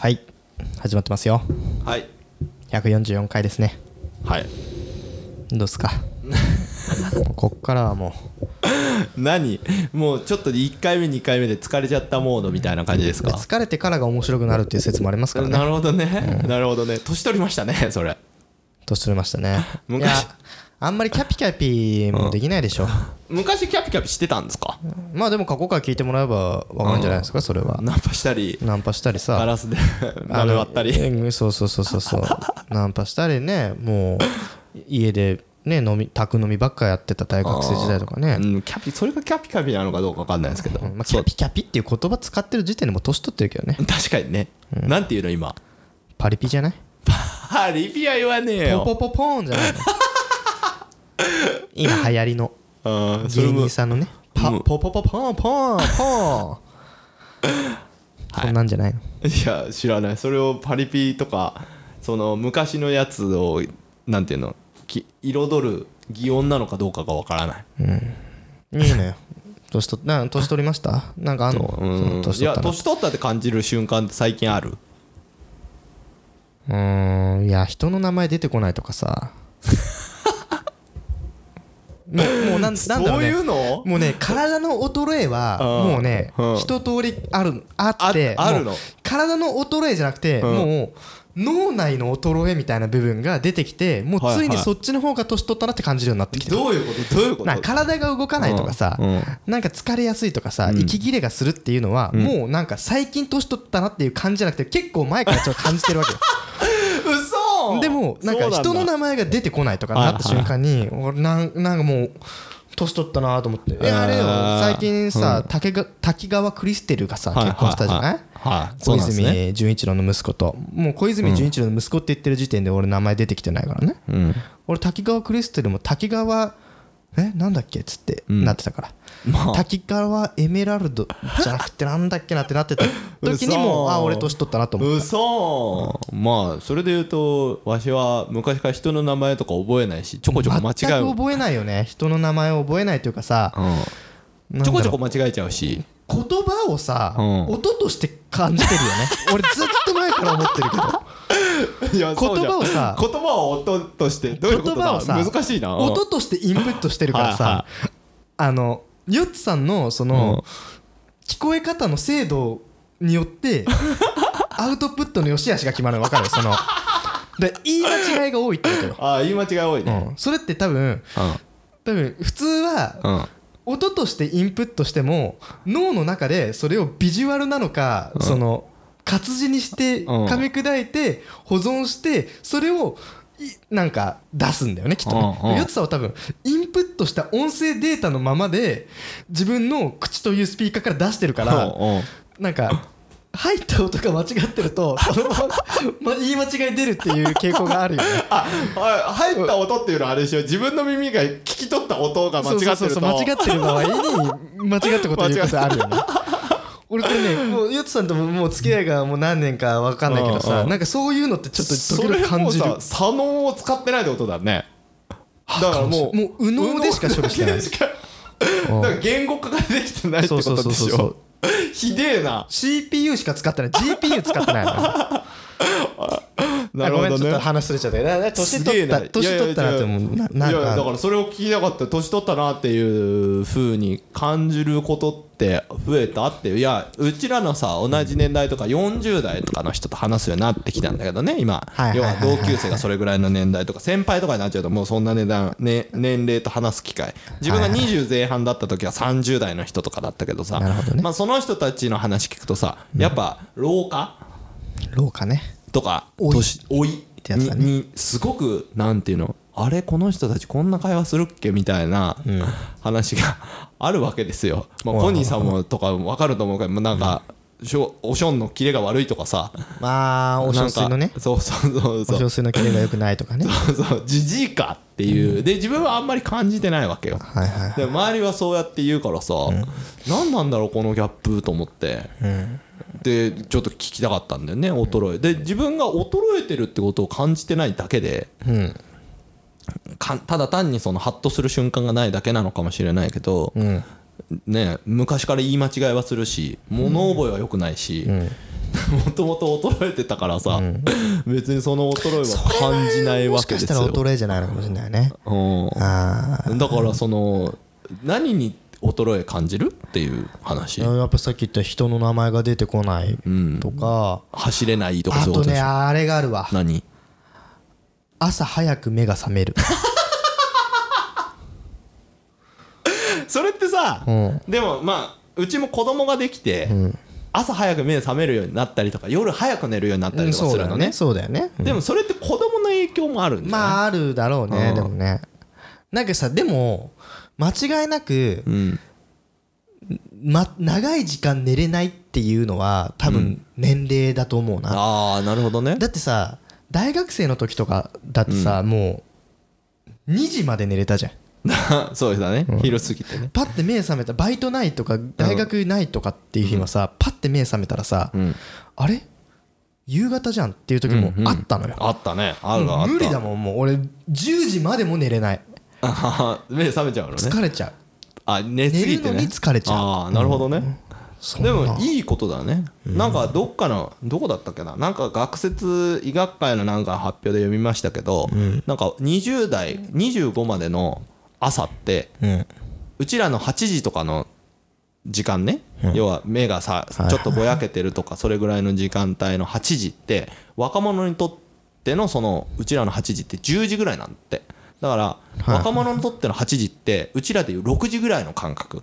はい。始まってますよ。はい。144回ですね。はい。どうっすか？こっからはも何？もうちょっと1回目2回目で疲れちゃったモードみたいな感じですか？う疲れてからが面白くなるっていう説もありますからね。なるほどね、なるほどね。年取りましたねそれ。年取りましたね。い昔やあんまりキャピキャピもできないでしょ。昔キャピキャピしてたんですか？まあでも過去から聞いてもらえば分かるんじゃないですかそれは。ナンパしたりナンパしたりガさラスで 鍋割ったり。りそうそうそうそうそう。ナンパしたりねもう家でね飲み宅飲みばっかやってた大学生時代とかね。うん、キャピそれがキャピキャピなのかどうか分かんないですけど、まあ、キャピキャピっていう言葉使ってる時点でもう年取ってるけどね。確かにね、なんていうの今？パリピじゃない？パリピは言わねえよ。ポポポポーンじゃないの今流行りの芸も。人さんのねパうん。ポポポポンポンポ。ンそ んなんじゃないの？いや知らない。それをパリピとかその昔のやつをなんていうの？き彩る擬音なのかどうかがわからない。いいのよ。年取っな年取りました？なんかあんの？うん。年いや取ったな年取ったって感じる瞬間って最近ある。うーん。いや人の名前出てこないとかさもうもうなん なんだろそううねいうの？もうね体の衰えはうん。もうねうん。一通りあるあってああるの？体の衰えじゃなくてうん。もう脳内の衰えみたいな部分が出てきてもうついにそっちの方が年取ったなって感じるようになってきてるどういうこと？どういうこと？体が動かないとかさうん。うん。なんか疲れやすいとかさ息切れがするっていうのはもうなんか最近年取ったなっていう感じじゃなくて結構前からちょっと感じてるわけよ。嘘 でもなんか人の名前が出てこないとかなった瞬間に俺なんなんかもう年取ったなと思って。えあれよ。最近さ竹が滝川クリステルがさ結婚したじゃない？小泉純一郎の息子と。もう小泉純一郎の息子って言ってる時点で俺名前出てきてないからね。うん。俺滝川クリステルも滝川えなんだっけ？っつってなってたから。まあ。滝川エメラルドじゃなくてなんだっけ？なってなってた。時にも嘘あ俺年取ったなと思った。嘘。まあそれで言うとわしは昔から人の名前とか覚えないしちょこちょこ間違全うく覚えないよね。人の名前を覚えないというかさうん。ちょこちょこ間違えちゃうし。言葉をさ、うん。音として感じてるよね。俺ずっと前から思ってるけど 言葉をさ言葉を音としてどういうことだ？言葉をさ難しいな。音としてインプットしてるからさ、あのヨッツさんのその、聞こえ方の精度によって アウトプットの良し悪しが決まるの分かる？そので言い間違いが多いってことよ、ああ言い間違い多いね。うん、それって多分多分普通は音としてインプットしても脳の中でそれをビジュアルなのか、その活字にしてうん。噛み砕いて保存してそれをいなんか出すんだよねきっとね。ヨッツさんは多分インプットした音声データのままで自分の口というスピーカーから出してるからなんか入った音が間違ってると そのままま言い間違い出るっていう傾向があるよね。ああ入った音っていうのはあれでしょ。自分の耳が聞き取った音が間違ってると。間違ってる場合に間違ったこと言うことあるよね 俺これねもうヨッツさんとももう付き合いがもう何年か分かんないけどうんうん。さなんかそういうのってちょっと時そ々感じる。さ左脳を使ってないってことだね。だからもうもう右脳でしか処理してない。だから言語化ができてないってことでしょ。ひでえな。CPU しか使ってない。GPU 使ってないの なるほどね。話すれちゃった。なな年取った年取ったなって思う。なないんやいやだかからそれを聞きたかった年取ったなっていう風に感じることって増えたっていういやうちらのさ同じ年代とか40代とかの人と話すようになってきたんだけどね今要は同級生がそれぐらいの年代とか先輩とかになっちゃうともうそんな値段、ね、年齢と話す機会自分が20前半だった時は30代の人とかだったけどさなるほどねまあその人たちの話聞くとさやっぱ老化老化ねとか老い。年老い。てやつだね。ににすごくなんていうのあれこの人たちこんな会話するっけみたいな話が あるわけですよ。まあ、はいポニーさんもとか分かると思うけどもうなんかしょおしょんのキレが悪いとかさ。まあお小水のね。なんかそうそうそう。おそう小水のキレが良くないとかね。そうそうじじいかっていう。で自分はあんまり感じてないわけよ。はいはいで周りはそうやって言うからさ、何なんだろうこのギャップと思って、でちょっと聞きたかったんだよね衰え。で自分が衰えてるってことを感じてないだけで、うん。かただ単にそのハッとする瞬間がないだけなのかもしれないけど、うん。ね昔から言い間違いはするし物覚えは良くないし、もともと衰えてたからさ、別にその衰えは感じないもしかしたらわけですよ衰えじゃないのかもしれないね。うん。あだからその何に衰え感じるっていう話やっぱさっき言った人の名前が出てこないとか、走れないとかそういうことねあれがあるわ何朝早く目が覚めるそれってさ、うんでもまあうちも子供ができて、ん朝早く目覚めるようになったりとか夜早く寝るようになったりとかするのね,、だよねそうだよねでもそれって子供の影響もあるんじゃない、まああるだろうねでもねなんかさでも間違いなく、うん。ま、長い時間寝れないっていうのは多分年齢だと思うな、ああなるほどね。だってさ大学生の時とかだってさ、もう2時まで寝れたじゃん。そうだね、昼過ぎてね。パッて目覚めたバイトないとか大学ないとかっていう日はさ、パッて目覚めたらさ、ん。あれ？夕方じゃんっていう時もあったのよ、あったね。あるあった。無理だもんもう。俺10時までも寝れない 目覚めちゃうのね。疲れちゃう。あ寝すぎてね。寝るのに疲れちゃう。ああなるほどね、そんなでもいいことだね、なんかどっかのどこだったっけな？なんか学説医学会のなんか発表で読みましたけど、なんか20代25までの朝ってうん。うちらの8時とかの時間ね、要は目がさはい。ちょっとぼやけてるとかそれぐらいの時間帯の8時って若者にとってのそのうちらの8時って10時ぐらいなんてだからい。若者にとっての8時ってうちらでいう6時ぐらいの感覚。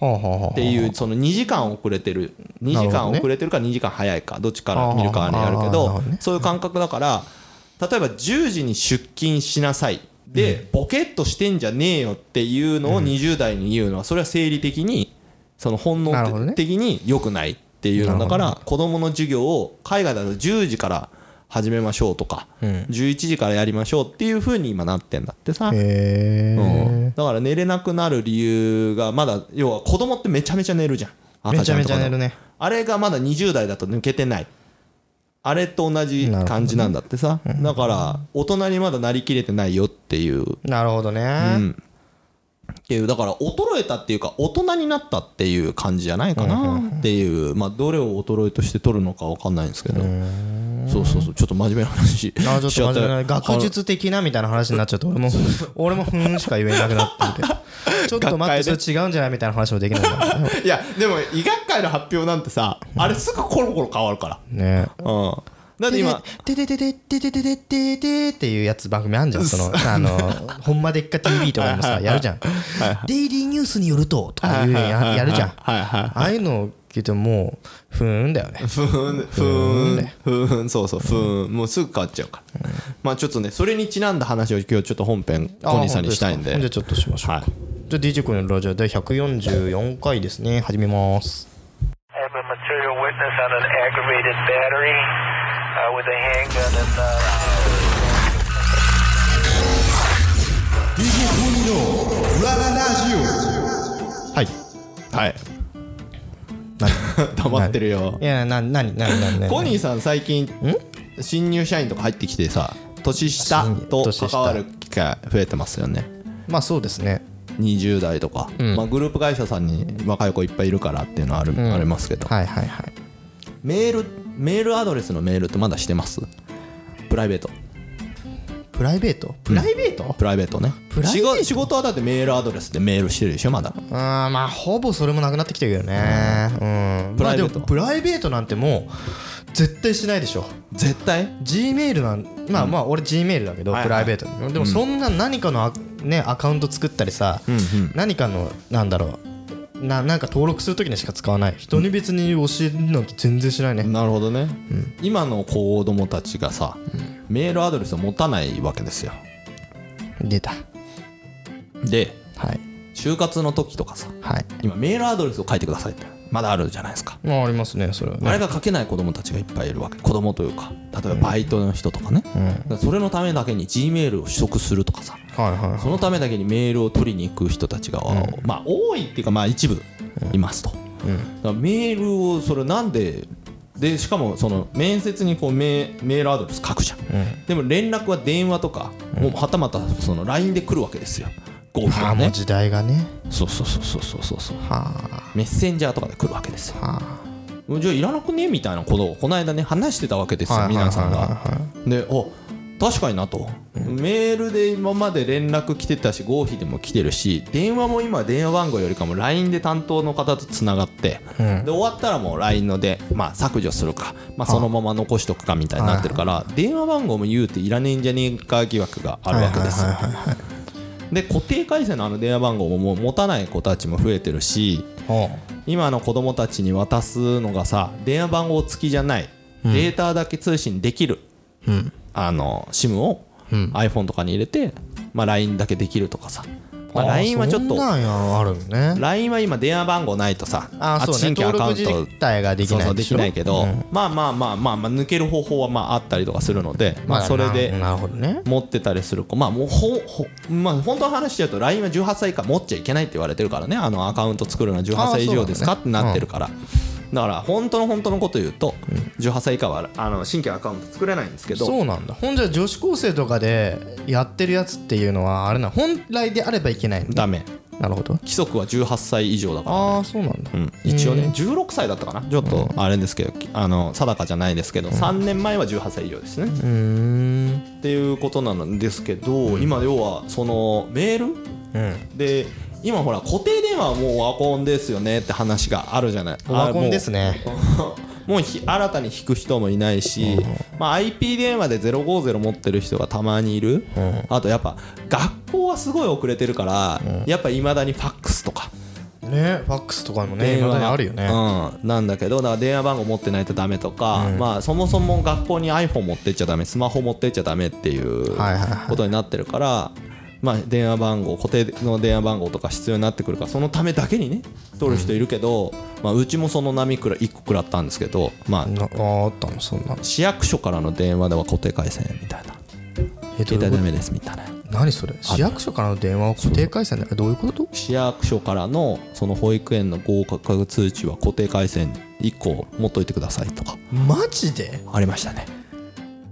っていうその2時間遅れてる2時間遅れてるか2時間早いかどっちから見るかにあるけどそういう感覚だから例えば10時に出勤しなさい。でボケっとしてんじゃねえよっていうのを20代に言うのはそれは生理的にその本能的に良くないっていうのだから子どもの授業を海外だと10時から始めましょうとか11時からやりましょうっていう風に今なってんだってさ。へうん。えだから寝れなくなる理由がまだ要は子供ってめちゃめちゃ寝るじゃん。めちゃめ赤んとかでもちゃ寝るね。あれがまだ20代だと抜けてない。あれと同じ感じなんだってさ。だから大人にまだなりきれてないよっていう。なるほどね、うん。っていうだから衰えたっていうか大人になったっていう感じじゃないかなっていうまあどれを衰えとして取るのか分かんないんですけどそうそうそう。ちょっと真面目な話あちょっと真面目な学術的なみたいな話になっちゃって俺も俺もふーんしか言えなくなってるけどちょっと待ってそ学れ違うんじゃないみたいな話もできない いやでも医学会の発表なんてさあれすぐコロコロ変わるから。ねうん。だって今ててててててててててっていうやつ番組あんじゃんそのあのほんまでっか TV とかでもさやるじゃんデイリーニュースによるととかいうややるじゃんはいはいああいうのを聞いてももうふーんだよね。ふーんふーんふーんそうそうふーん。もうすぐ変わっちゃうから。まあちょっとねそれにちなんだ話を今日ちょっと本編コニーさんにしたいんで。じゃあちょっとしましょうか、はい。じゃあ DJ コニーのラジオ第144回ですね。始めます。Uh, uh, はい。はい。何 黙ってるよ。いやな何何何何コニーさん最近新入社員とか入ってきてさ年下と関わる機会増えてますよね。まあそうですね。20代とか、まあ、グループ会社さんに若い子いっぱいいるからっていうのはある、ん。ありますけど。はいはいはい。メールメールアドレスのメールってまだしてます？プライベートプライベート？プライベート、プライベートね。プライベート？仕事仕事はだってメールアドレスでメールしてるでしょまだ。あーまあほぼそれもなくなってきてるけどね。うん。プライベート？プライベートなんてもう絶対しないでしょ。絶対？G メールなんまあまあ俺 G メールだけどプライベート。でもそんな何かのアねアカウント作ったりさうんうん。何かのなんだろうななんか登録するときにしか使わない。人に別に教えるなんて全然しないね。なるほどね、今の子供たちがさ、メールアドレスを持たないわけですよ。出た。ではい。就活の時とかさはい。今メールアドレスを書いてくださいってまだあるじゃないですか、まあありますねそれはね。あれが書けない子供たちがいっぱいいるわけ。子供というか例えばバイトの人とかね、うん。それのためだけに G メールを取得するとかさ。はいはいはい。そのためだけにメールを取りに行く人たちが、まあ多いっていうかまあ一部いますと、だからメールをそれなんででしかもその面接にこうメメールアドレス書くじゃん、でも連絡は電話とか、もうはたまたその LINE で来るわけですよ合否がね。ああもう時代がね。そうそうそうそうそうそうそう。はメッセンジャーとかで来るわけですよ。あ。はじゃあいらなくねみたいなことをこの間ね話してたわけですよ皆さんが。でお確かになと、メールで今まで連絡来てたし合否でも来てるし電話も今電話番号よりかも LINE で担当の方とつながって、うん。で終わったらもう LINE ので、まあ、削除するか、まあ、そのまま残しとくかみたいになってるから、電話番号も言うていらねえんじゃねえか疑惑があるわけですで固定回線のあの電話番号ももう持たない子たちも増えてるしほ今の子供たちに渡すのがさ電話番号付きじゃない、データだけ通信できる、ううん。あの SIM をうん。iPhone とかに入れて、まあ、LINE だけできるとかさ、まあ、LINE はちょっと LINE は今電話番号ないとさあそうね新規アカウント登録自体ができないできないけど、うん。まあまあまあまあ、まあ、抜ける方法はまああったりとかするので、まあ、それで持ってたりする子まあもうほほまあ本当の話しちゃうと LINE は18歳以下持っちゃいけないって言われてるからね。あのアカウント作るのは18歳以上ですか、ってなってるから、だから本当の本当のこと言うと、18歳以下はあの新規アカウント作れないんですけどそうなんだ。ほんじゃ女子高生とかでやってるやつっていうのはあれな本来であればいけないのダメ。なるほど。規則は18歳以上だから。ああそうなんだ。うん、一応ね16歳だったかな？ちょっとあれですけどあの定かじゃないですけど3年前は18歳以上ですね。うーん。っていうことなんですけど今要はそのメールうん。で今ほら固定電話はもうワコンですよねって話があるじゃない。オワコンですね。あもう新たに引く人もいないし、まあ、IP 電話で050持ってる人がたまにいる、あとやっぱ学校はすごい遅れてるから、やっぱいまだにファックスとか。ねファックスとかもね今だにあるよね。うん、なんだけどだから電話番号持ってないとダメとか、まあそもそも学校に iPhone 持ってっちゃダメスマホ持ってっちゃダメっていうはいはいはい。ことになってるから、まあ、電話番号固定の電話番号とか必要になってくるからそのためだけにね取る人いるけど、まあ、うちもその波くら1個食らったんですけど、まあ、なああったの？そんなの。市役所からの電話では固定回線みたいな。携帯ダメですみたいな。何それ？市役所からの電話を固定回線だどういうこと？市役所からのその保育園の合格通知は固定回線1個持っといてくださいとか。マジで？ありましたね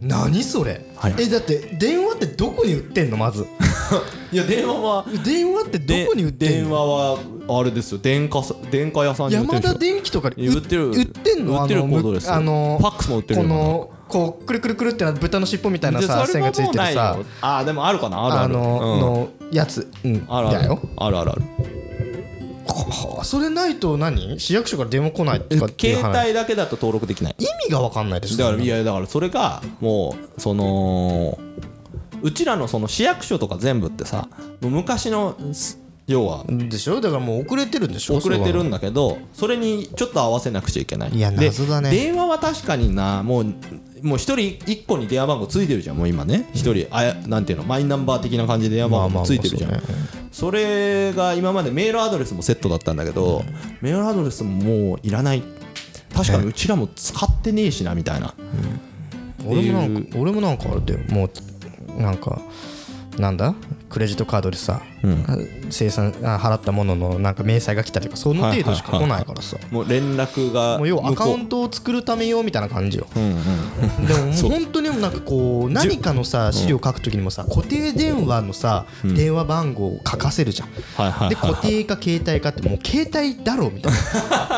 何それ？はい。えだって電話ってどこに売ってんの？まず。いや電話は電話ってどこに売ってん電の話はあれですよ。電化さ電化屋さんに売って山田るでしょ電機とかでいや売ってる。売ってんの？売ってるあのコードですよ。あのファックスも売ってるよこのこうくるくるくるってな豚の尻尾みたいなでさ線がついてるさ。よ。あーでもあるかな。あるある。あのうん。のやつ。うん。あるある。だよ。あるあるあるはあそれないと何？市役所から電話来ないとかっていう携話帯だけだと登録できない。意味が分かんないですだからいやだからそれがもうそのうちらのその市役所とか全部ってさ昔のす要はでしょ？だからもう遅れてるんでしょ？遅れてるんだだけどそれにちょっと合わせなくちゃいけない。いやで謎だね。電話は確かになもうもう一人一個に電話番号ついてるじゃんもう今ね。一人あやなんていうのマイナンバー的な感じで電話番号もついてるじゃん、それが今までメールアドレスもセットだったんだけど、メールアドレスももういらない。確かにうちらも使ってねえしなみたいな、俺もなんか俺もなんかあれだよ。もうなんかなんだ？クレジットカードでさ、生産あ払ったもののなんか明細が来たりとかその程度しか来ないからさ。もう連絡がもう要はアカウントを作るためよみたいな感じよ。ううんうん。でももう本当になんかこう何かのさ資料書くときにもさ固定電話のさ電話番号を書かせるじゃん。はいはいで固定か携帯かってもう携帯だろみたい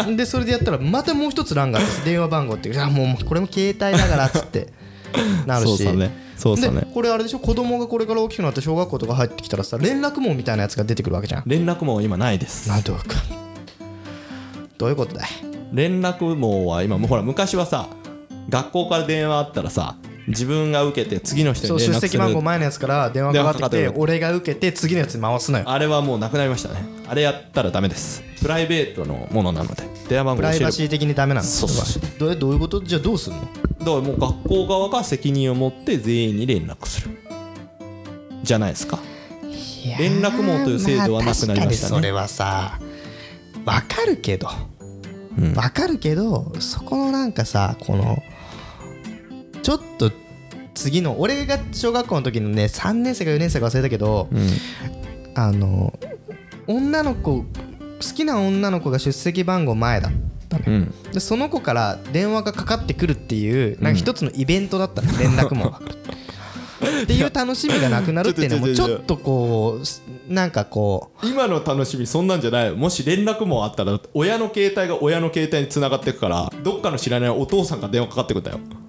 な。でそれでやったらまたもう一つ欄があって電話番号ってあもうこれも携帯だからっつってなるし。そうね。そうそうね。でこれあれでしょ？子供がこれから大きくなって小学校とか入ってきたらさ連絡網みたいなやつが出てくるわけじゃん。連絡網今ないです。なんとかどういうことだい？連絡網は今もうほら昔はさ学校から電話あったらさ自分が受けて次の人に連絡する出席番号前のやつから電話かかってきて俺が受けて次のやつに回すのよ。あれはもうなくなりましたね。あれやったらダメです。プライベートのものなので電話番号プライバシーー的にダメなのそうそうそう。どうどういうこと？じゃあどうすんの？だからもう学校側が責任を持って全員に連絡する。じゃないですか。連絡網という制度はなくなりましたね。まあそれはさわかるけどうん。わかるけどそこのなんかさこのちょっと次の俺が小学校の時のね3年生か4年生か忘れたけど、うん。あの女の子好きな女の子が出席番号前だったのよ。うん。でその子から電話がかかってくるっていうなんか一つのイベントだったの 連絡網がっていう楽しみがなくなるっていうのもちちょっとこうすなんかこ今の楽しみそんなんじゃない。もし連絡もあったら親の携帯が親の携帯に繋がってくからどっかの知らないお父さんが電話かかってくんだよ。う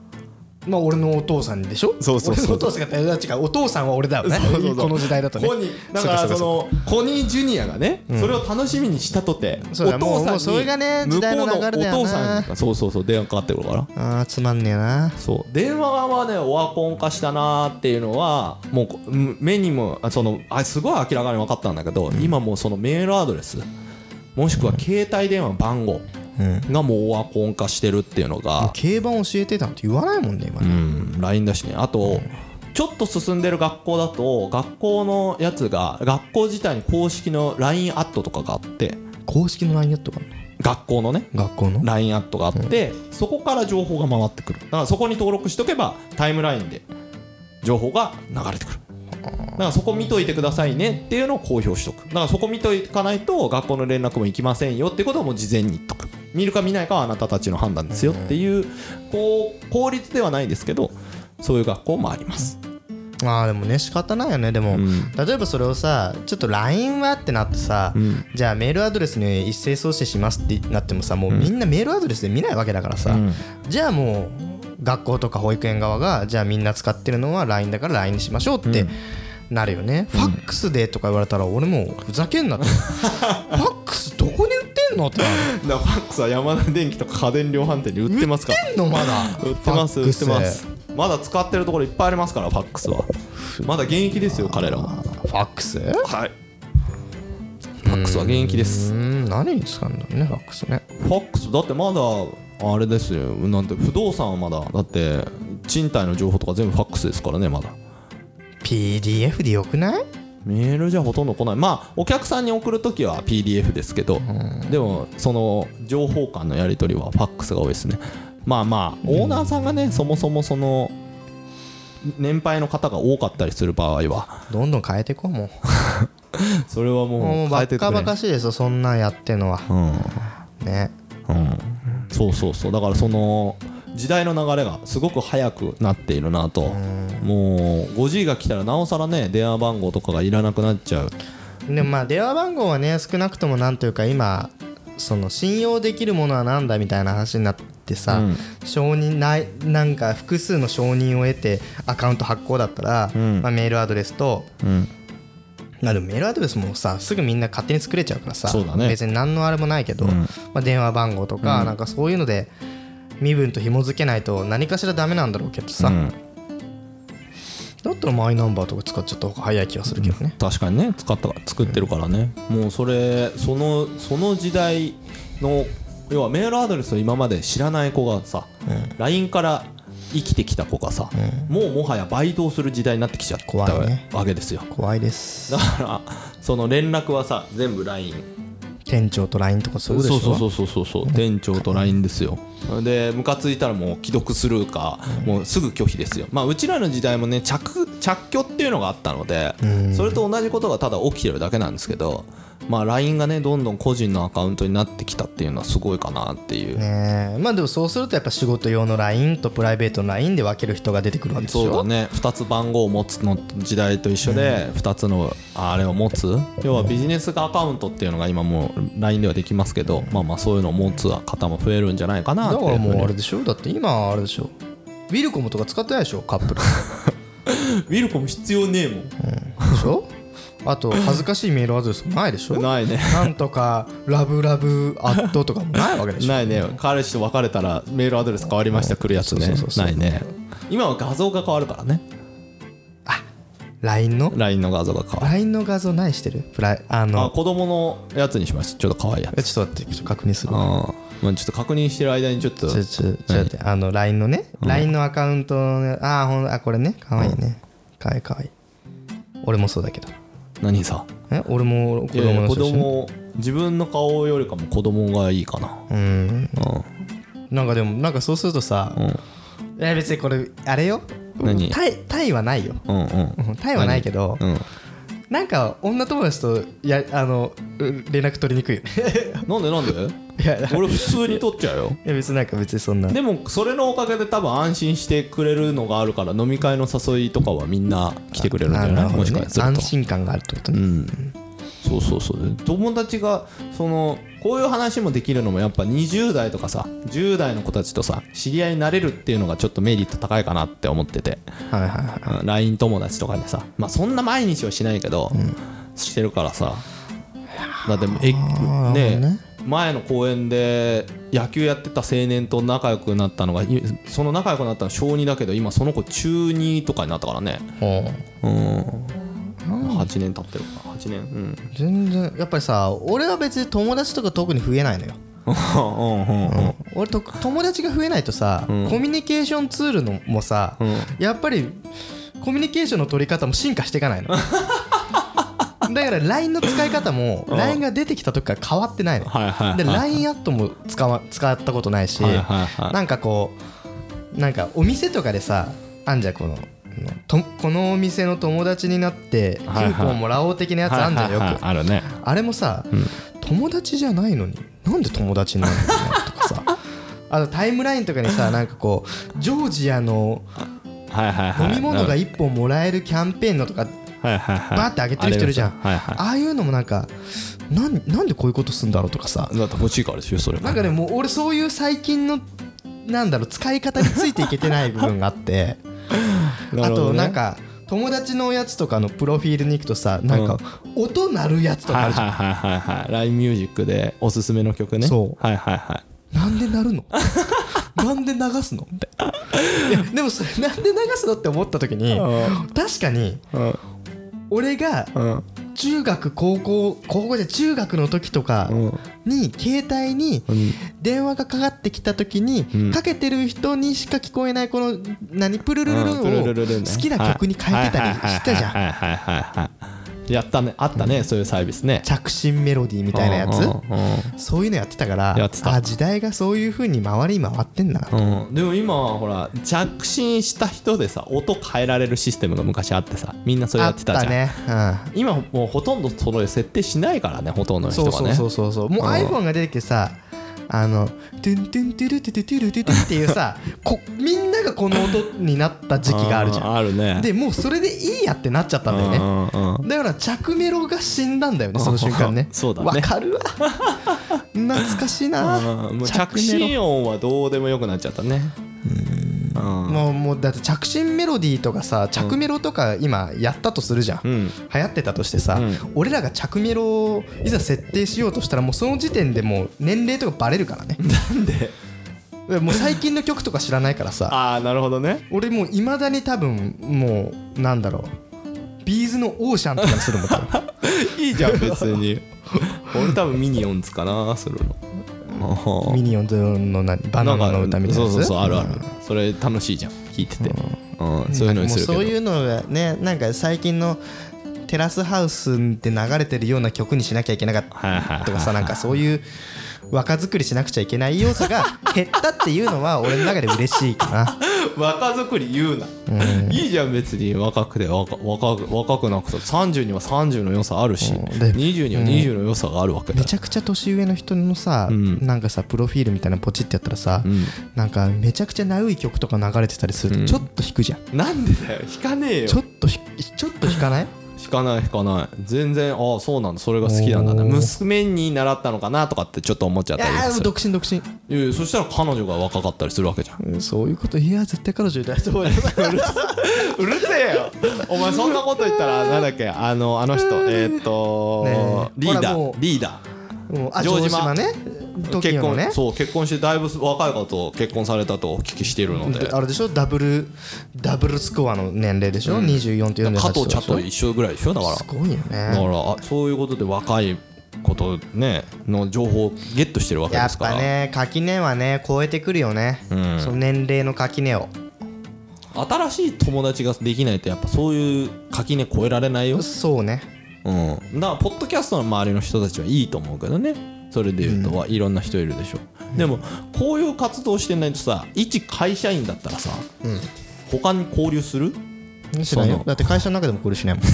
まあ俺のお父さんでしょ？そうそうそう。お父さんが違うお父さんは俺だよね。そうそうそう。この時代だとね。コニーだからそのコニージュニアがね、それを楽しみにしたとてうだもう父さんにそれがね時代の流れだよな向こうのお父さんがそうそうそう電話かかってくるからあーつまんねえな。そう。電話はねオワコン化したなーっていうのはもう目にもあそのあすごい明らかに分かったんだけど、今もうそのメールアドレスもしくは携帯電話番号がもうオワコン化してるっていうのが、競馬教えてたなんて言わないもんね今うねん、LINE だしね。あと、ちょっと進んでる学校だと学校のやつが学校自体に公式の LINE アットとかがあって。公式の LINE やっとか学校のね。学校の？LINE アットがあって、そこから情報が回ってくる。だからそこに登録しとけばタイムラインで情報が流れてくる。だからそこ見といてくださいねっていうのを公表しとく。だからそこ見といかないと学校の連絡も行きませんよってことをもう事前に言っとく見るか見ないかはあなたたちの判断ですよっていうこう法律ではないですけどそういう学校もあります。ああでもね仕方ないよねでも、ん。例えばそれをさちょっと LINE はってなってさ、ん。じゃあメールアドレスに一斉送信しますってなってもさもうみんなメールアドレスで見ないわけだからさ、ん。じゃあもう学校とか保育園側がじゃあみんな使ってるのは LINE だから LINE にしましょうってなるよね、ファックスでとか言われたら俺もうふざけんなって ファックスどこにんの？ってなるだから。ファックスは山田電機とか家電量販店に売ってますから。売ってんのまだ売ってます売ってます。まだ使ってるところいっぱいありますからファックスは。まだ現役ですよ彼らは。ファックス？うはい。ファックスは現役です。何に使うんだろうねファックスね。ファックスだってまだあれですよ。なんて不動産はまだ。だって賃貸の情報とか全部ファックスですからねまだ。PDF でよくない？メールじゃほとんど来ない。まあお客さんに送るときは PDF ですけどでもその情報間のやり取りはファックスが多いですね。まあまあオーナーさんがねそもそもその年配の方が多かったりする場合はどんどん変えていこうもう。それはももうバッカバカしいですよそんなんやってんのは。うん。ね。うん。そうそうそう。だからその時代の流れがすごく早くなっているなともう 5G が来たらなおさらね電話番号とかがいらなくなっちゃう。でもまあ電話番号はね少なくともなんというか今その信用できるものはなんだみたいな話になってさ、うん。承認ないなんか複数の承認を得てアカウント発行だったら、ん。まあ、メールアドレスとうん。まあでもメールアドレスもさすぐみんな勝手に作れちゃうからさね。別に何のあれもないけど、まあ、電話番号とか、なんかそういうので身分と紐付けないと何かしらダメなんだろうけどさ、うんだったらマイナンバーとか使っちゃった方が早い気がするけどね、確かにね。使った作ってるからね。もうそれそのその時代の要はメールアドレスを今まで知らない子がさ、LINE から生きてきた子がさ、もうもはやバイトをする時代になってきちゃった怖いね。わけですよ。怖いです。だからその連絡はさ全部 LINE 店長と LINE とかそういうでしょ？そうそうそうそうそう店長と LINE ですよ。でムカついたらもう既読スルーかもうすぐ拒否ですよ。まあうちらの時代もね着着去っていうのがあったのでそれと同じことがただ起きてるだけなんですけどまあ LINE がねどんどん個人のアカウントになってきたっていうのはすごいかなっていう、ねえ。まあでもそうするとやっぱ仕事用の LINE とプライベートの LINE で分ける人が出てくるわけでしょ？そうだね。2つ番号を持つの時代と一緒で2つのあれを持つ。要はビジネスアカウントっていうのが今もう LINE ではできますけどまあまあそういうのを持つ方も増えるんじゃないかなだからもうあれでしょ？だって今はあれでしょ？ウィルコムとか使ってないでしょ？カップル。で ウィルコム必要ねえもん。しょ？あと恥ずかしいメールアドレスもないでしょ？ないね。なんとかラブラブアットとかもないわけでしょ？ないね。彼氏と別れたらメールアドレス変わりました来るやつねそうそう。そうそうないね。今は画像が変わるからね。LINE の？LINE の画像が変わる。LINE の画像何してる？プライああの子供のやつにしましたちょっと可愛いやつ。えちょっと待ってちょっと確認するわ。あまあちょっと確認してる間にちょっと。ちょちょちょ待ってあの LINE のね？LINE のアカウントのあーほんあこれね。かわいいね。かわいいかわいい。俺もそうだけど何さ？え俺も子供の写真？供自分の顔よりかも子供がいいかな。うん。うんなんかでもなんかそうするとさ、ん。いや別にこれあれよ？何？タイタイはないよ。うんうん。うんタイはないけど、うんなんか女友達とやあのう連絡取りにくいなんでなんで？俺普通に撮っちゃうよ。いや別になんか別にそんな。でもそれのおかげで多分安心してくれるのがあるから飲み会の誘いとかはみんな来てくれるんじゃない？もしかすると安心感があるってことね。うん。そうそうそう。友達がそのこういう話もできるのもやっぱ20代とかさ10代の子たちとさ知り合いになれるっていうのがちょっとメリット高いかなって思ってて。はいはいはいうん LINE 友達とかでさ。まあそんな毎日はしないけど、してるからさ。だってえーね。ね前の公演で野球やってた青年と仲良くなったのがいその仲良くなったの小2だけど今その子中2とかになったからね。うん。8年経ってるか8年。うん。全然やっぱりさ俺は別に友達とか特に増えないのよ。うん。うん。うん。俺と友達が増えないとさ、コミュニケーションツールのもさ、やっぱりコミュニケーションの取り方も進化していかないの だから LINE の使い方も LINE が出てきた時から変わってないの。で LINE アットも使わ使ったことないし、なんかこうなんかお店とかでさあんじゃんこのとこのお店の友達になってクーポンもらおう的なやつあんじゃんよく、あるね。あれもさ、友達じゃないのになんで友達になるのとかさ。あのタイムラインとかにさなんかこうジョージアの飲み物が1本もらえるキャンペーンのとかはいはいはい。バーって上げてる人いるじゃん。はいはい。ああいうのもなんかなんなんでこういうことすんだろうとかさ。だって欲しいからですよそれなんかねもう俺そういう最近のなんだろう使い方についていけてない部分があって。あとなんか友達のやつとかのプロフィールに行くとさなんか音鳴るやつとかあはいるじゃん。はいはいはいはい。LINE ミュージックでおすすめの曲ね。そう。はいはいはい。なんで鳴るの？なんで流すの？ってでもそれなんで流すのって思った時に確かにうん俺がうん。中学高校高校じゃ中学の時とかに携帯に電話がかかってきた時にん。かけてる人にしか聞こえないこの何プルルルルンを好きな曲に変えてたりしたじゃんはやったねあったねそういうサービスね。着信メロディーみたいなやつ？うんうんうん。そういうのやってたからやってたあ時代がそういう風に回り回ってんだな。うん、でも今はほら着信した人でさ音変えられるシステムが昔あってさみんなそれやあったじゃん。ってたね。うん。今もうほとんどそれ設定しないからねほとんどの人がね。そうそうそうそう。そうもう iPhone が出てきてさあのトゥントゥントゥルトゥトゥトゥルトゥトゥっていうさ こみんながこの音になった時期があるじうゃあるね。んでもうそれでいいやってなっちゃったんだよね。だから着メロが死んだんだよね その瞬間ね。そうだね。わかるわ。懐かしいな。着メロ。着信音はどうでもよくなっちゃったね。うんもうもうだって着信メロディーとかさ着メロとか今やったとするじゃん、うん。流行ってたとしてさ、うん。俺らが着メロをいざ設定しようとしたらもうその時点でもう年齢とかバレるからね。なんで？もう最近の曲とか知らないからさ。ああなるほどね。俺もういまだに多分もうなんだろう。 B'z の OCEAN とかにするもん いいじゃん別に。俺多分ミニオンズかなするのミニオンズの何バナナの歌みたいなそうそうそうあるある。それ楽しいじゃん聞いてて。うん。そういうのにするけど。そういうのがねなんか最近のテラスハウスで流れてるような曲にしなきゃいけなかったとかさなんかそういう若作りしなくちゃいけない要素が 減ったっていうのは俺の中で嬉しいかな。若作り言うな、いいじゃん別に若くて若若く若くなくて。30には30の良さあるし、うん。で20には20の良さがあるわけだ。よめちゃくちゃ年上の人のさ、ん。なんかさプロフィールみたいなのポチってやったらさ、ん。なんかめちゃくちゃナウい曲とか流れてたりするとちょっと弾くじゃん、なんでだよ。弾かねえよ。ちょっとひちょっと弾かない？弾かない弾かない。全然ああそうなんだ。それが好きなんだね。娘に習ったのかなとかってちょっと思っちゃったりする。独身独身。いやいやそしたら彼女が若かったりするわけじゃん。うんそういうこといや絶対彼女いないと思 うよ。うるせえよ。お前そんなこと言ったらなんだっけあのあの人えーっと、ねえ。リーダー。リーダもうあ城島。ね。ー結婚、ねそう結婚してだいぶ若い方と結婚されたとお聞きしているので。であれでしょ？ダブルダブルスコアの年齢でしょ、24と48加藤茶と一緒ぐらいでしょ？だから。すごいよだからそういうことで若いことねの情報をゲットしてるわけやっですから。ぱね垣根はね超えてくるよね、ん。その年齢の垣根を。新しい友達ができないとやっぱそういう垣根越えられないよ。そうねうん、だからポッドキャストの周りの人たちはいいと思うけどね。それで言うとはいろんな人いるでしょ、でもこういう活動してないとさ一会社員だったらさ、他に交流する？知らんよ。だって会社の中でもこれしないもん。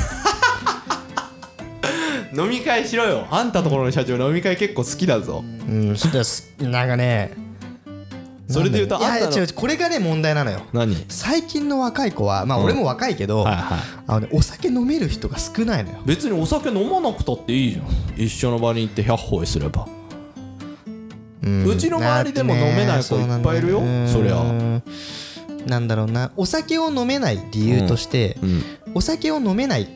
飲み会しろよ。あんたところの社長飲み会結構好きだぞ。うんちょっとすなんかねそれで言うといやいやあんたの違うこれがね問題なのよ。何？最近の若い子はまあ俺も若いけど、はいはい。あのね、お酒飲める人が少ないのよ。別にお酒飲まなくたっていいじゃん。一緒の場に行って100杯すれば。うん。うちの周りでも飲めない子いっぱいいるよ。そうなんだそりゃ。うん。なんだろうな。お酒を飲めない理由として、うん。お酒を飲めない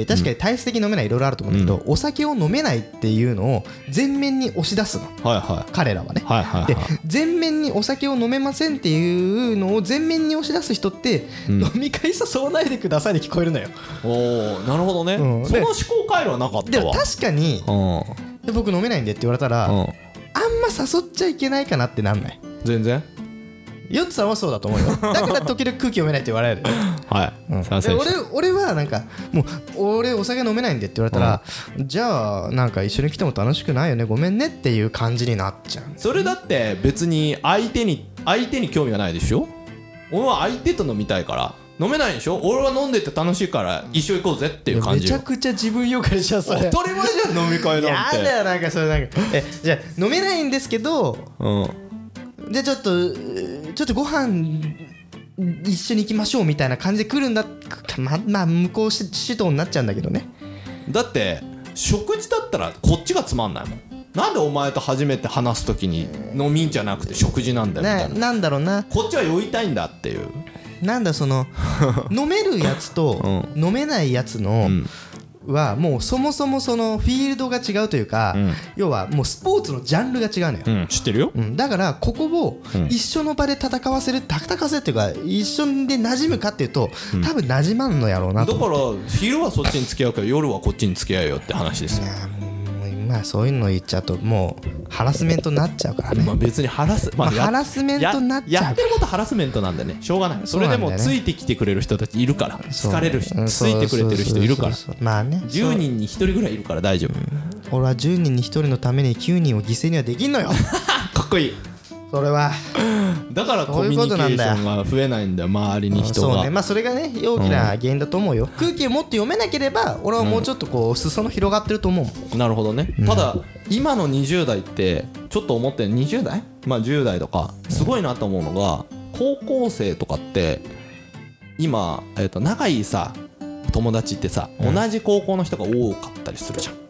って確かに体質的に飲めないいろいろあると思うんだけど、お酒を飲めないっていうのを全面に押し出すの。はいはい。彼らはね、はいはいではい。全面にお酒を飲めませんっていうのを全面に押し出す人って、うん。飲み会誘わないでくださいで聞こえるのよ。おおなるほどね、うん。その思考回路はなかっでも確かにうん。で僕飲めないんでって言われたら、うん。あんま誘っちゃいけないかなってなんない。全然？ヨッツさんはそうだと思うよ。だから時々空気読めないって言われる。はい、うん。俺俺はなんかもう俺お酒飲めないんでって言われたら、じゃあなんか一緒に来ても楽しくないよねごめんねっていう感じになっちゃう。それだって別に相手に相手に興味がないでしょ？俺は相手と飲みたいから。飲めないでしょ？俺は飲んでて楽しいから一緒行こうぜっていう感めちゃくちゃ自分よがりじゃんそれ。当たり前じゃん飲み会なんて。やだよなんかそれなんか。えじゃあ飲めないんですけどうん。じゃあちょっとちょっとご飯一緒に行きましょうみたいな感じで来るんだままあ向こうし主導になっちゃうんだけどね。だって食事だったらこっちがつまんないもん。なんでお前と初めて話す時に飲みんじゃなくて食事なんだよみたいな。ななんだろうな。こっちは酔いたいんだっていう。なんだその 飲めるやつと飲めないやつの、んはもうそもそもそのフィールドが違うというか、ん。要はもうスポーツのジャンルが違うのよ、うん知ってるよ。うん、だからここを一緒の場で戦わせる戦わせるっていうか一緒で馴染むかっていうと多分馴染まんのやろうなとだから昼はそっちに付き合うから夜はこっちに付き合うよって話ですよまあそういうの言っちゃうともうハラスメントになっちゃうからね。まあ別にハラス、まあやハラスメントになっちゃう。ややってることハラスメントなんでねしょうがない。それでもついてきてくれる人たちいるから。疲れる人うんついてくれてる人いるから。まあね10人に1人ぐらいいるから大丈夫。俺は10人に1人のために9人を犠牲にはできんのよ。かっこいい。それはだからそういうコミュニケことなんだ。よーションが増えないんだよ周りに人そうがね。まあそれがね大きな原因だと思うよ、空気をもっと読めなければ俺はもうちょっとこう裾野広がってると思うなるほどね、ただ今の20代ってちょっと思ってる20代まあ10代とかすごいなと思うのが高校生とかって今、えー、と仲いいさ友達ってさ、同じ高校の人が多かったりするじゃん。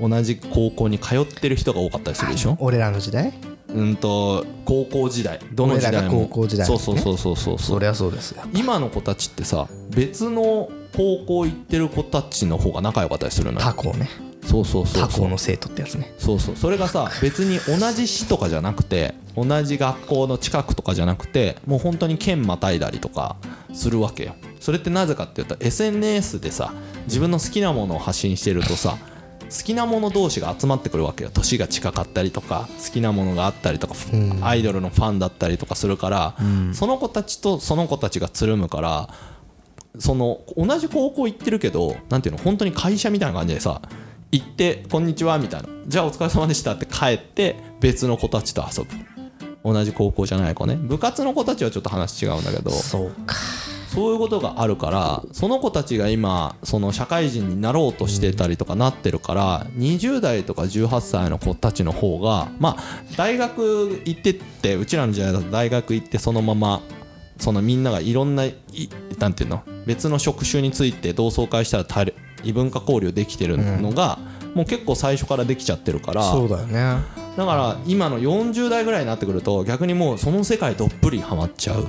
同じ高校に通ってる人が多かったりするでしょ？俺らの時代？うんと高校時代どの時代も。高校時代そね。うそうそうそうそう。そりゃそうですよ。今の子たちってさ別の高校行ってる子たちの方が仲良かったりするのよ。他校ね。そうそうそうそう。他校の生徒ってやつね。そうそう。それがさ 別に同じ市とかじゃなくて同じ学校の近くとかじゃなくてもう本当に県またいだりとかするわけよ。それってなぜかっていうと SNS でさ自分の好きなものを発信してるとさ好きなもの同士が集まってくるわけよ。年が近かったりとか好きなものがあったりとか、アイドルのファンだったりとかするから、その子たちとその子たちがつるむからその同じ高校行ってるけどなんていうの本当に会社みたいな感じでさ行って「こんにちは」みたいな「じゃあお疲れ様でした」って帰って別の子たちと遊ぶ。同じ高校じゃない子ね。部活の子たちはちょっと話違うんだけど。そうかそういうことがあるからその子たちが今その社会人になろうとしてたりとかなってるから20代とか18歳の子たちの方がまあ大学行ってってうちらの時代だと大学行ってそのままそのみんながいろんないなんていうの？別の職種について同窓会したら異文化交流できてるのが、もう結構最初からできちゃってるからそうだよね。だから今の40代ぐらいになってくると逆にもうその世界どっぷりハマっちゃう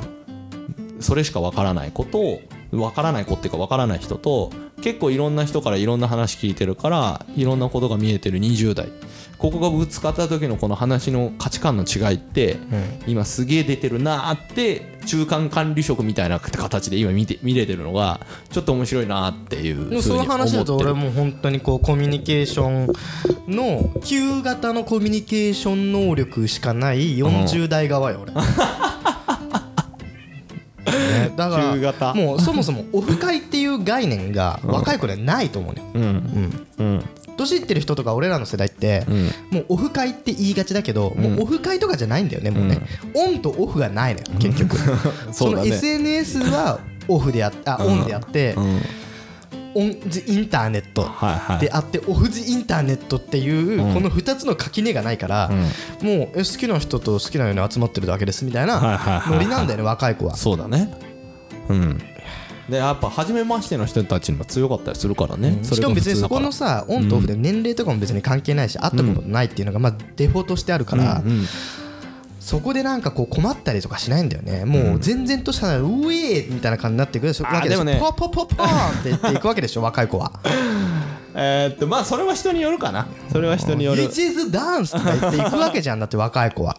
それしかわからないことをわからない子っていうかわからない人と結構いろんな人からいろんな話聞いてるからいろんなことが見えてる20代。ここがぶつかった時のこの話の価値観の違いって、今すげえ出てるなーって中間管理職みたいな形で今見て見れてるのがちょっと面白いなーっていうその話だと俺も本当にこうコミュニケーションの旧型のコミュニケーション能力しかない40代側よ俺、ね だからもうそもそもオフ会っていう概念が若い子にはないと思うのよ、うん。うん、うん。年いってる人とか俺らの世代って、もうオフ会って言いがちだけど、もうオフ会とかじゃないんだよねもうね、オンとオフがないのよ結局。その SNS はオフでああオンであって、オン・ジ・インターネットであってオフ・ジ・インターネットっていううん。この2つの垣根がないから、もうえ好きな人と好きなように集まってるだけですみたいなノリなんだよね若い子は。そうだねうん。でやっぱ初めましての人たちにも強かったりするからね、それがしかも別にそこのさオンとオフで年齢とかも別に関係ないし会ったことないっていうのがまあデフォとしてあるから、うんうん。そこでなんかこう困ったりとかしないんだよね。もう全然としたらうえーみたいな感じになってくるわけでしょ。でもね。ポポポポーンって言っていくわけでしょ 若い子は。えーっとまあそれは人によるかな。それは人による。This is dance とか言っていくわけじゃん。だって若い子は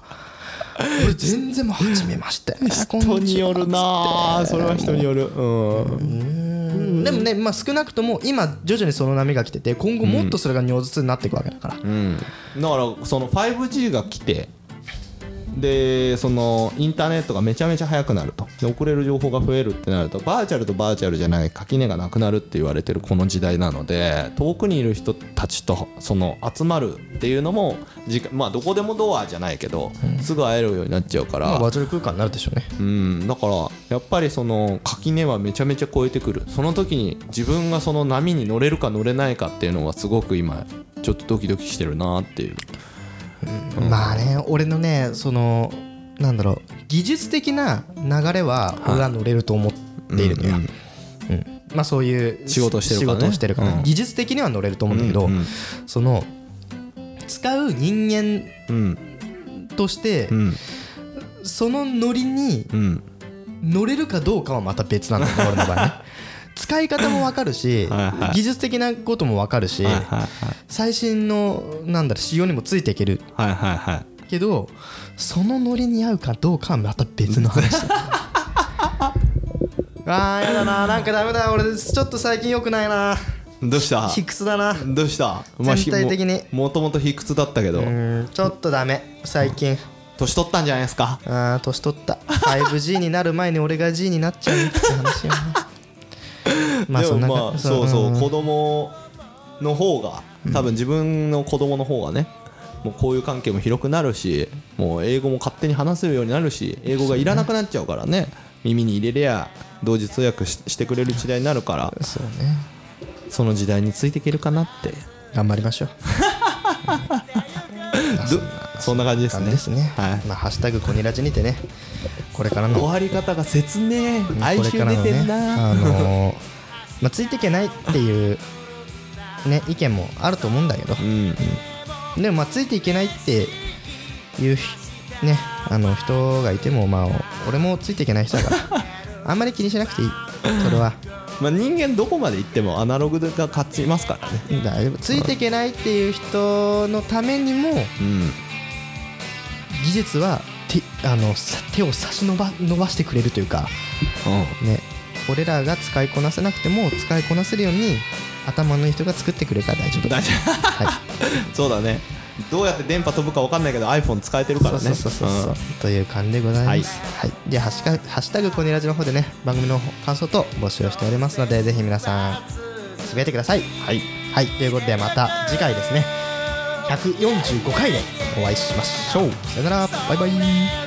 俺全然もう初めまして。人によるなそれは人による。うん。でもね、まあ、少なくとも今徐々にその波が来てて今後もっとそれが如実になっていくわけだから、うん、だからその 5G が来てでそのインターネットがめちゃめちゃ速くなると。で送れる情報が増えるってなるとバーチャルとバーチャルじゃない垣根がなくなるって言われてるこの時代なので遠くにいる人たちとその集まるっていうのも時間まあどこでもドアじゃないけど、すぐ会えるようになっちゃうから、まあ、バーチャル空間になるでしょうね。うん、だからやっぱりその垣根はめちゃめちゃ超えてくる。その時に自分がその波に乗れるか乗れないかっていうのはすごく今ちょっとドキドキしてるなっていうまあね俺のねそのなんだろう技術的な流れは俺は乗れると思っているのよ、うんまあそういう仕事してるからね。仕事をしてるから、うん。技術的には乗れると思うんだけど、うんうん。その使う人間うん。として、うん。そのノリにうん。乗れるかどうかはまた別なんだよね俺の場合ね 使い方も分かるし 技術的なことも分かるし最新のなんだろう仕様にもついていける。けどそのノリに合うかどうかはまた別の話。あーやだな。なんかダメだ。俺ちょっと最近良くないな。どうした？卑屈だな。どうした？全体的に。ももともと卑屈だったけど。ちょっとダメ。最近。年取ったんじゃないですか？あー年取った。5G になる前に俺が G になっちゃうって話よねまあでもまあそうそううん。子供の方が多分自分の子供の方がねもう交友関係も広くなるしもう英語も勝手に話せるようになるし英語がいらなくなっちゃうからね耳に入れりゃ同時通訳ししてくれる時代になるからそうね。その時代についていけるかなって。頑張りましょう。どそんな感じですね。ですね、はい。まあ、ハッシュタグコニラジにてねこれからの。終わり方が切ねえ。哀愁出てんな、あのー まあ、ついていけないっていうね意見もあると思うんだけど。うんでもまあついていけないっていうひねあの人がいてもまあ俺もついていけない人だから。あんまり気にしなくていい。それは。まあ、人間どこまで行ってもアナログが勝ちますからね。大丈夫。ついていけないっていう人のためにもうん。技術は手あのさ手を差し伸ば伸ばしてくれるというか。ね俺らが使いこなせなくても使いこなせるように頭のいい人が作ってくれたら大丈夫大丈夫はいそうだね。どうやって電波飛ぶか分かんないけど iPhone 使えてるからね。そうそうそうそう、という感じでございます。はい、でハッシュタグハッシュタグコニラジの方でね番組の感想と募集をしておりますのでぜひ皆さんつぶやいてください。はい。はい。ということでまた次回ですね。145回でお会いしましょう。さよなら。バイバイ。